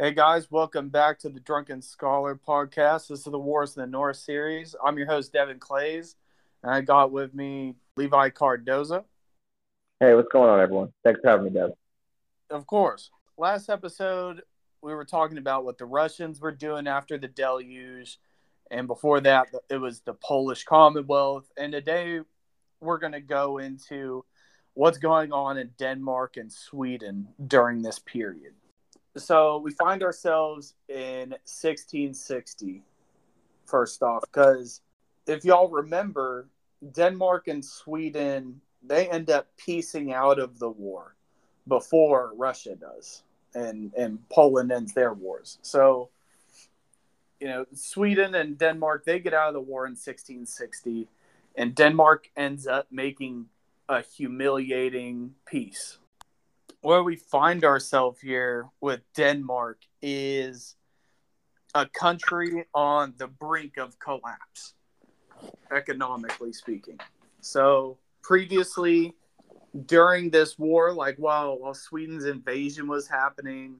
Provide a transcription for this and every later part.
Hey guys, welcome back to the Drunken Scholar podcast. This is the Wars in the North series. I'm your host, Devin Clays, and I got with me Levi Cardoza. Hey, what's going on, everyone? Thanks for having me, Dev. Of course. Last episode, we were talking about what the Russians were doing after the deluge, and before that, it was the Polish Commonwealth. And today, we're going to go into what's going on in Denmark and Sweden during this period so we find ourselves in 1660 first off because if y'all remember denmark and sweden they end up piecing out of the war before russia does and and poland ends their wars. So you know sweden and denmark they get out of the war in 1660 and denmark ends up making a humiliating peace where we find ourselves here with Denmark is a country on the brink of collapse, economically speaking. So previously, during this war, like while while Sweden's invasion was happening,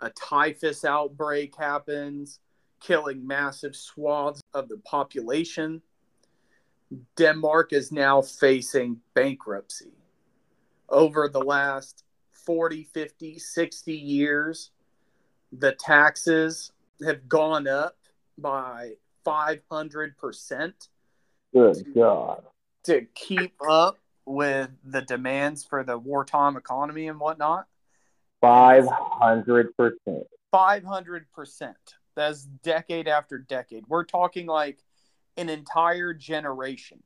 a typhus outbreak happens, killing massive swaths of the population. Denmark is now facing bankruptcy. Over the last 40, 50, 60 years, the taxes have gone up by 500%. Good to, God. To keep up with the demands for the wartime economy and whatnot. 500%. 500%. That's decade after decade. We're talking like an entire generation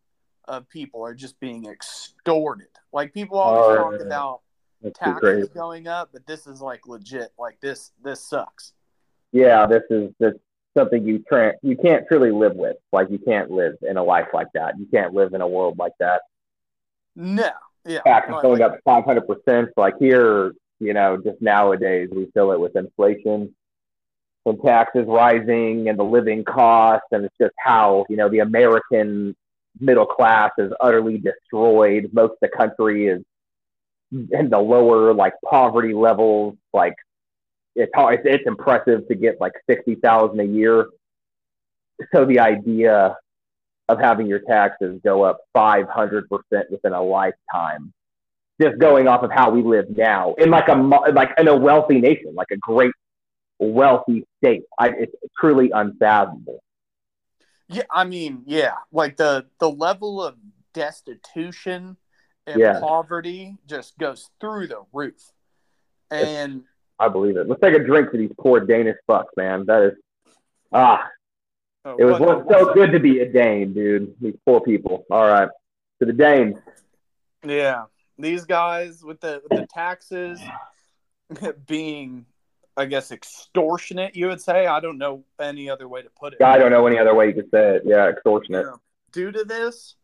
of people are just being extorted. Like people always talk about that's taxes going up, but this is like legit. Like this, this sucks. Yeah, this is this something you can't you can't truly live with. Like you can't live in a life like that. You can't live in a world like that. No, yeah. Taxes going like, up five hundred percent. Like here, you know, just nowadays we fill it with inflation and taxes rising and the living costs, and it's just how you know the American middle class is utterly destroyed. Most of the country is and the lower like poverty levels, like it's it's, it's impressive to get like sixty thousand a year. So the idea of having your taxes go up five hundred percent within a lifetime, just going off of how we live now in like a like in a wealthy nation, like a great wealthy state, I, it's truly unfathomable. Yeah, I mean, yeah, like the the level of destitution and yeah. poverty just goes through the roof. And it's, I believe it. Let's take a drink to these poor Danish fucks, man. That is ah. Oh, it was what, so good to be a Dane, dude. These poor people. All right, to the Danes. Yeah, these guys with the with the taxes being, I guess, extortionate. You would say. I don't know any other way to put it. I don't know any other way you could say it. Yeah, extortionate. Yeah. Due to this,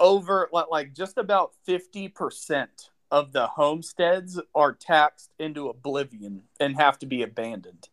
over like like just about 50% of the homesteads are taxed into oblivion and have to be abandoned.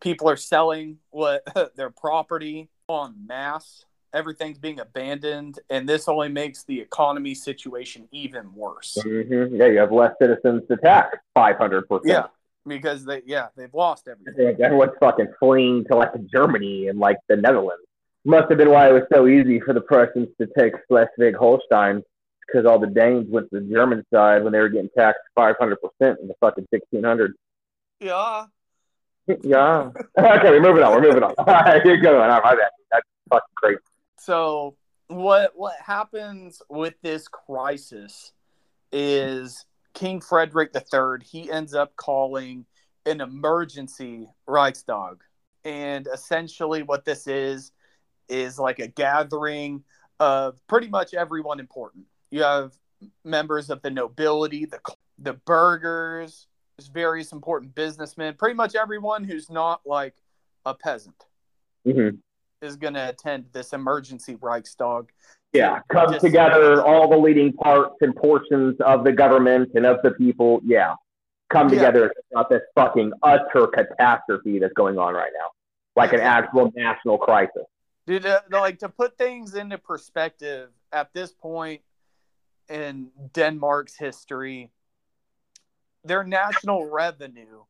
People are selling what their property on mass. Everything's being abandoned, and this only makes the economy situation even worse. Mm-hmm. Yeah, you have less citizens to tax, five hundred percent. Yeah, because they yeah they've lost everything. Everyone's fucking fleeing to like Germany and like the Netherlands must have been why it was so easy for the Prussians to take Schleswig-Holstein because all the Danes went to the German side when they were getting taxed 500% in the fucking 1600s. Yeah. yeah. okay, we're moving on. We're moving on. All right, you're going. All right, my bad. That's fucking crazy. So what what happens with this crisis is King Frederick III, he ends up calling an emergency Reichstag. And essentially what this is is like a gathering of pretty much everyone important. You have members of the nobility, the the burghers, various important businessmen, pretty much everyone who's not like a peasant mm-hmm. is going to attend this emergency Reichstag. Yeah, come together, all the leading parts and portions of the government and of the people. Yeah, come yeah. together about this fucking utter catastrophe that's going on right now, like an actual national crisis. Dude, uh, like to put things into perspective at this point in Denmark's history, their national revenue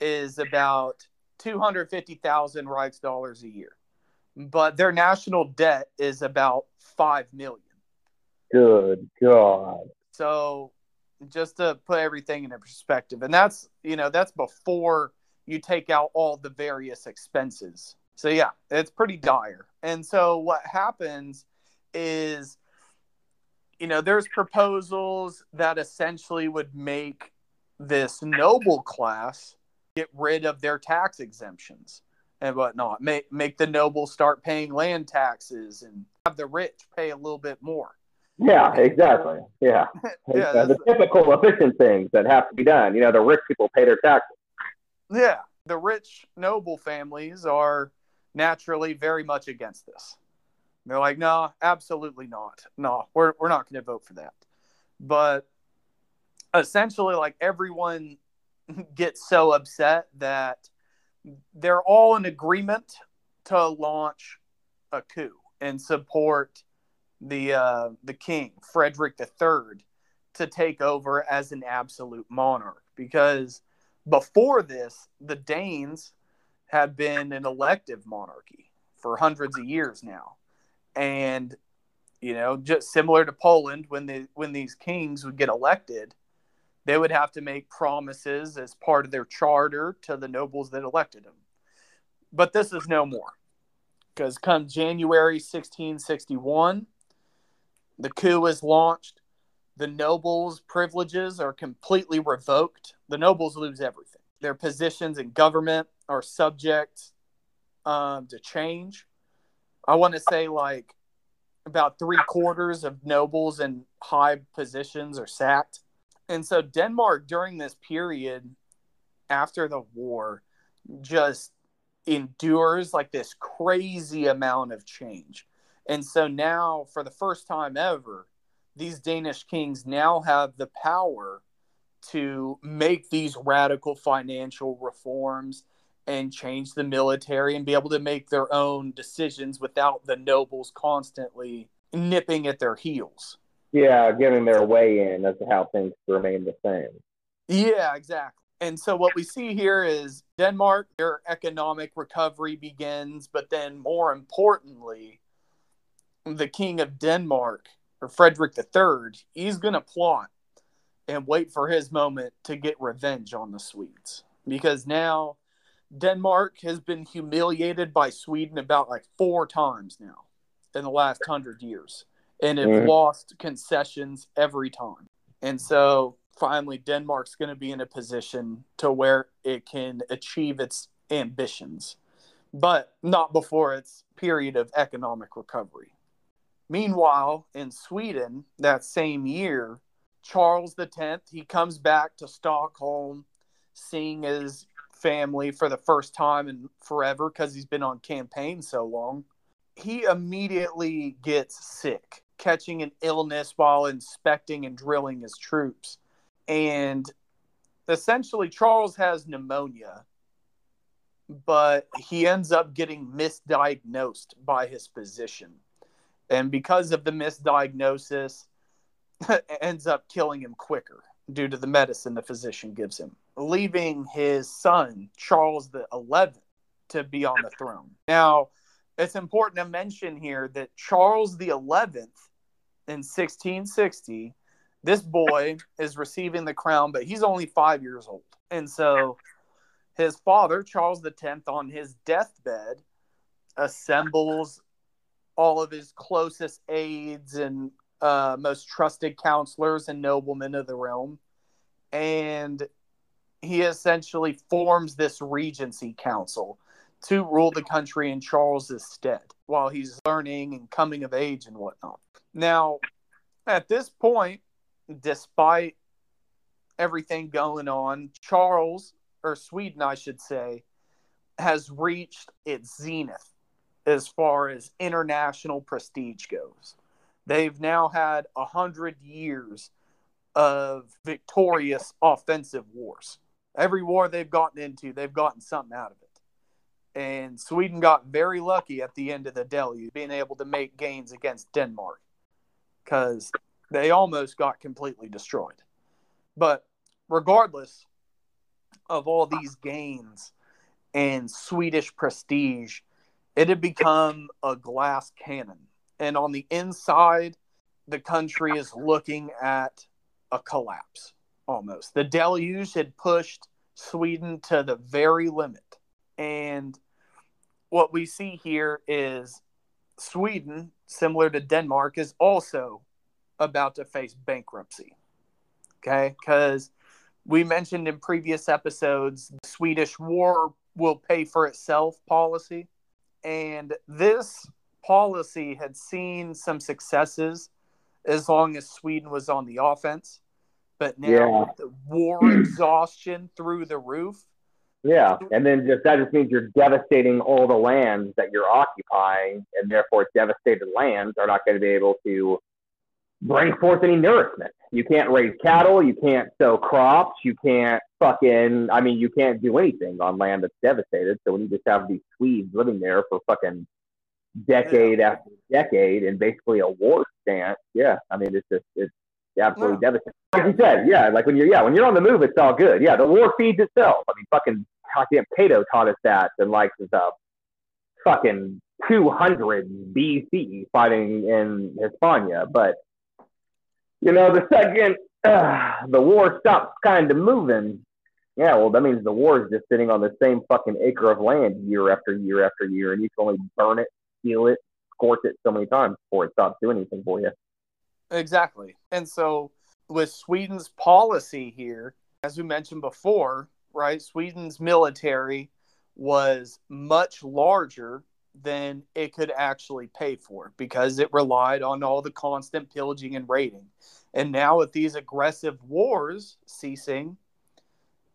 is about 250,000 Reichsdollars a year. But their national debt is about 5 million. Good God. So just to put everything in perspective, and that's, you know, that's before you take out all the various expenses. So yeah, it's pretty dire. And so what happens is you know, there's proposals that essentially would make this noble class get rid of their tax exemptions and whatnot. Make make the nobles start paying land taxes and have the rich pay a little bit more. Yeah, exactly. Yeah, yeah uh, the typical efficient things that have to be done. You know, the rich people pay their taxes. Yeah, the rich noble families are naturally very much against this. They're like, no, absolutely not. No, we're, we're not going to vote for that. But essentially, like everyone gets so upset that they're all in agreement to launch a coup and support the uh, the king Frederick III to take over as an absolute monarch because before this the Danes had been an elective monarchy for hundreds of years now. And you know just similar to Poland when the when these kings would get elected they would have to make promises as part of their charter to the nobles that elected them. But this is no more because come January 1661 the coup is launched. The nobles privileges are completely revoked. The nobles lose everything their positions in government are subject um, to change I want to say like about three quarters of nobles and high positions are sacked. And so Denmark during this period after the war just endures like this crazy amount of change. And so now, for the first time ever, these Danish kings now have the power to make these radical financial reforms and change the military and be able to make their own decisions without the nobles constantly nipping at their heels. Yeah, giving their way in as to how things remain the same. Yeah, exactly. And so what we see here is Denmark, their economic recovery begins, but then more importantly, the king of Denmark, or Frederick III, he's going to plot and wait for his moment to get revenge on the Swedes. Because now Denmark has been humiliated by Sweden about like four times now in the last hundred years and have mm-hmm. lost concessions every time. And so finally, Denmark's going to be in a position to where it can achieve its ambitions, but not before its period of economic recovery. Meanwhile, in Sweden, that same year, Charles X, he comes back to Stockholm, seeing his family for the first time in forever because he's been on campaign so long. He immediately gets sick, catching an illness while inspecting and drilling his troops. And essentially, Charles has pneumonia, but he ends up getting misdiagnosed by his physician. And because of the misdiagnosis, ends up killing him quicker due to the medicine the physician gives him, leaving his son, Charles the 11th, to be on the throne. Now, it's important to mention here that Charles the 11th in 1660, this boy is receiving the crown, but he's only five years old. And so his father, Charles the 10th, on his deathbed, assembles all of his closest aides and uh, most trusted counselors and noblemen of the realm. And he essentially forms this regency council to rule the country in Charles's stead while he's learning and coming of age and whatnot. Now, at this point, despite everything going on, Charles, or Sweden, I should say, has reached its zenith as far as international prestige goes. They've now had a hundred years of victorious offensive wars. Every war they've gotten into, they've gotten something out of it. And Sweden got very lucky at the end of the deluge, being able to make gains against Denmark because they almost got completely destroyed. But regardless of all these gains and Swedish prestige, it had become a glass cannon. And on the inside, the country is looking at a collapse almost. The deluge had pushed Sweden to the very limit. And what we see here is Sweden, similar to Denmark, is also about to face bankruptcy. Okay. Because we mentioned in previous episodes, the Swedish war will pay for itself policy. And this policy had seen some successes as long as Sweden was on the offense. But now yeah. the war exhaustion through the roof. Yeah. And then just that just means you're devastating all the lands that you're occupying, and therefore devastated lands are not going to be able to bring forth any nourishment. You can't raise cattle, you can't sow crops, you can't fucking I mean you can't do anything on land that's devastated. So when you just have these Swedes living there for fucking decade yeah. after decade in basically a war stance, yeah, I mean it's just it's absolutely devastating. Like you said, yeah, like when you're yeah, when you're on the move it's all good. Yeah, the war feeds itself. I mean fucking goddamn Cato taught us that and like the fucking 200 BC fighting in Hispania, but you know, the second uh, the war stops kind of moving, yeah, well, that means the war is just sitting on the same fucking acre of land year after year after year, and you can only burn it, steal it, scorch it so many times before it stops doing anything for you. Exactly. And so, with Sweden's policy here, as we mentioned before, right, Sweden's military was much larger than it could actually pay for because it relied on all the constant pillaging and raiding. And now, with these aggressive wars ceasing,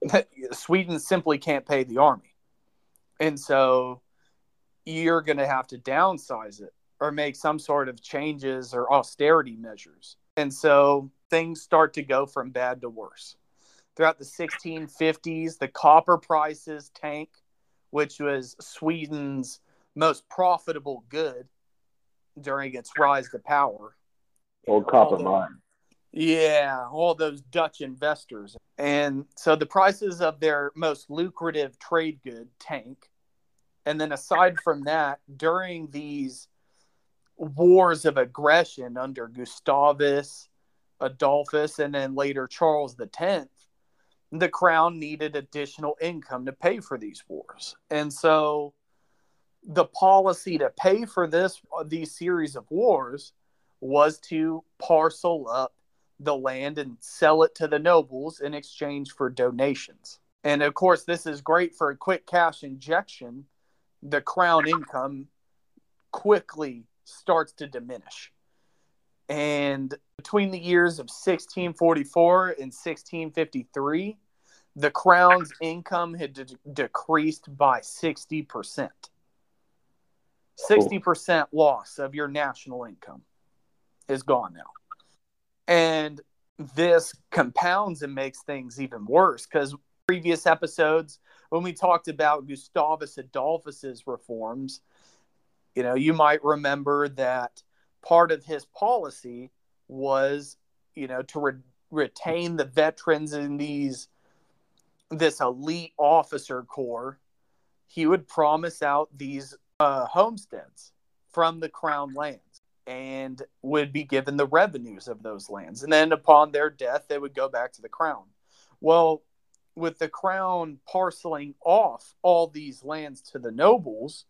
Sweden simply can't pay the army. And so you're going to have to downsize it or make some sort of changes or austerity measures. And so things start to go from bad to worse. Throughout the 1650s, the copper prices tank, which was Sweden's most profitable good during its rise to power. Old copper mine. Yeah, all those Dutch investors. And so the prices of their most lucrative trade good tank. And then aside from that, during these wars of aggression under Gustavus, Adolphus, and then later Charles X, the crown needed additional income to pay for these wars. And so the policy to pay for this these series of wars was to parcel up the land and sell it to the nobles in exchange for donations. And of course, this is great for a quick cash injection. The crown income quickly starts to diminish. And between the years of 1644 and 1653, the crown's income had de- decreased by 60%. 60% loss of your national income is gone now. And this compounds and makes things even worse because previous episodes, when we talked about Gustavus Adolphus's reforms, you know, you might remember that part of his policy was, you know, to re- retain the veterans in these this elite officer corps. He would promise out these uh, homesteads from the crown lands and would be given the revenues of those lands. And then upon their death, they would go back to the crown. Well, with the crown parceling off all these lands to the nobles,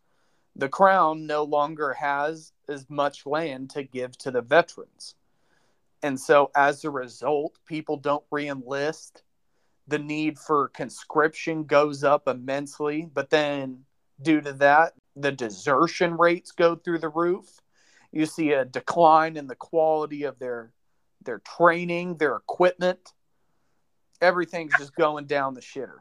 the crown no longer has as much land to give to the veterans. And so as a result, people don't reenlist. The need for conscription goes up immensely. But then, due to that, the desertion rates go through the roof you see a decline in the quality of their their training, their equipment. Everything's just going down the shitter.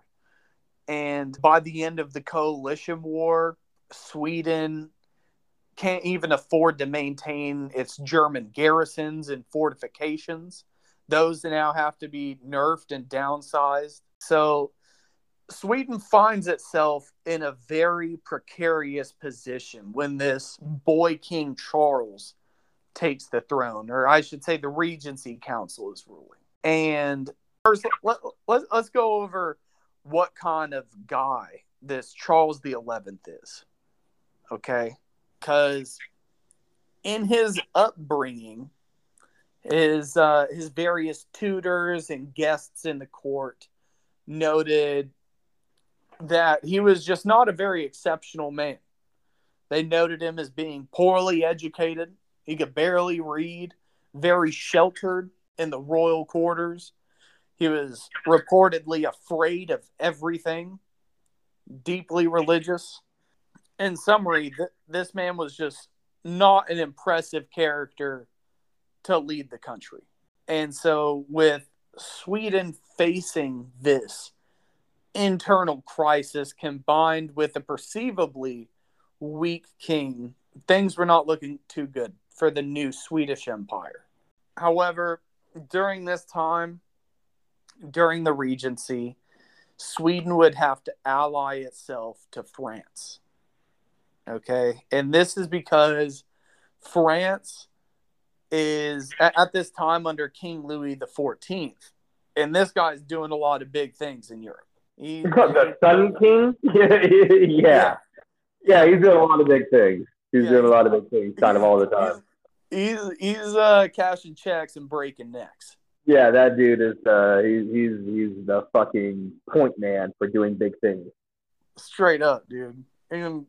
And by the end of the coalition war, Sweden can't even afford to maintain its German garrisons and fortifications. Those now have to be nerfed and downsized. So Sweden finds itself in a very precarious position when this boy King Charles takes the throne, or I should say, the Regency Council is ruling. And first, let, let, let's go over what kind of guy this Charles the Eleventh is. Okay, because in his upbringing, his uh, his various tutors and guests in the court noted that he was just not a very exceptional man. They noted him as being poorly educated. He could barely read, very sheltered in the royal quarters. He was reportedly afraid of everything, deeply religious. In summary, th- this man was just not an impressive character to lead the country. And so, with Sweden facing this internal crisis combined with a perceivably weak king, things were not looking too good for the new Swedish Empire. However, during this time, during the Regency, Sweden would have to ally itself to France. Okay. And this is because France is at, at this time under King Louis the Fourteenth, and this guy's doing a lot of big things in Europe. He, the Sun King, yeah. yeah, yeah, he's doing a lot of big things. He's yeah, doing a lot of big things, kind of all the time. He's he's, he's uh, cashing checks and breaking necks. Yeah, that dude is uh, he's he's he's the fucking point man for doing big things. Straight up, dude. And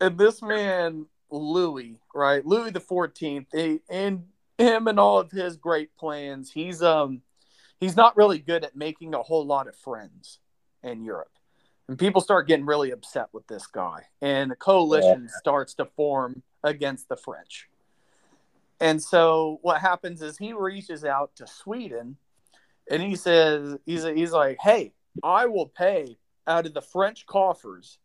and this man Louis, right? Louis the Fourteenth, and him and all of his great plans. He's um he's not really good at making a whole lot of friends in Europe. And people start getting really upset with this guy, and a coalition yeah. starts to form against the French. And so what happens is he reaches out to Sweden and he says he's he's like, "Hey, I will pay out of the French coffers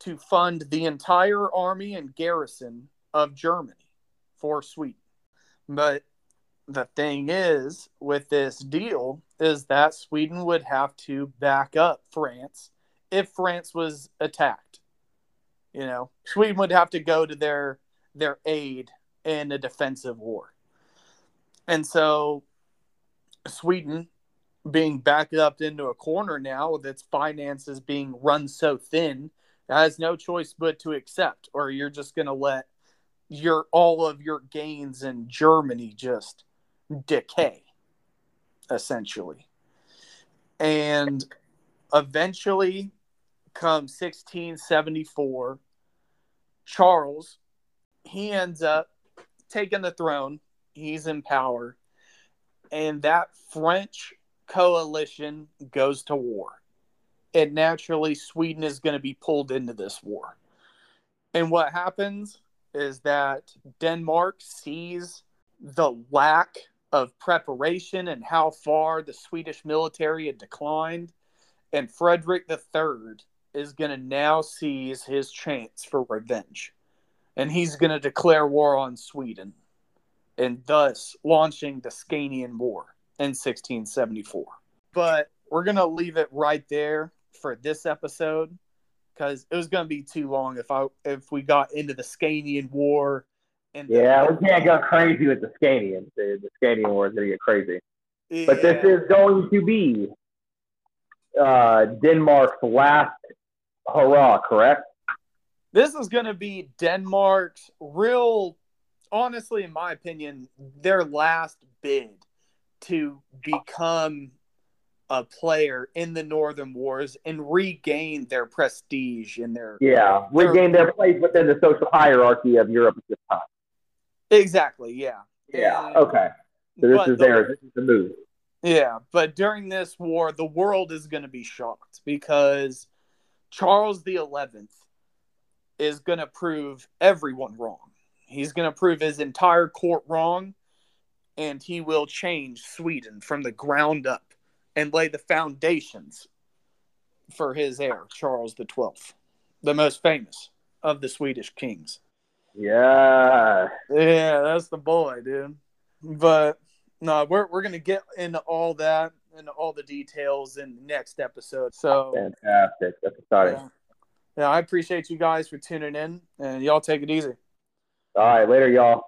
to fund the entire army and garrison of Germany for Sweden. But the thing is, with this deal, is that Sweden would have to back up France if France was attacked. You know, Sweden would have to go to their their aid in a defensive war. And so Sweden being backed up into a corner now with its finances being run so thin has no choice but to accept, or you're just going to let your all of your gains in Germany just decay, essentially. And eventually, come 1674, Charles he ends up taking the throne. He's in power, and that French coalition goes to war and naturally Sweden is going to be pulled into this war. And what happens is that Denmark sees the lack of preparation and how far the Swedish military had declined, and Frederick III is going to now seize his chance for revenge. And he's going to declare war on Sweden and thus launching the Scanian War in 1674. But we're going to leave it right there for this episode because it was going to be too long if I if we got into the Scanian War. And yeah, the, we can't go crazy with the Scanian. The, the Scanian War is going to get crazy. Yeah. But this is going to be uh, Denmark's last hurrah, correct? This is going to be Denmark's real, honestly, in my opinion, their last bid to become a player in the Northern Wars and regain their prestige and their yeah regain their place within the social hierarchy of Europe at this time. Exactly. Yeah. Yeah. And, okay. So this is there. This is the move. Yeah, but during this war, the world is going to be shocked because Charles the Eleventh is going to prove everyone wrong. He's going to prove his entire court wrong, and he will change Sweden from the ground up and lay the foundations for his heir, Charles the Twelfth, the most famous of the Swedish kings. Yeah. Yeah, that's the boy, dude. But no, we're we're gonna get into all that and all the details in the next episode. So fantastic. That's exciting. Yeah. Yeah, I appreciate you guys for tuning in and y'all take it easy. All right, later, y'all.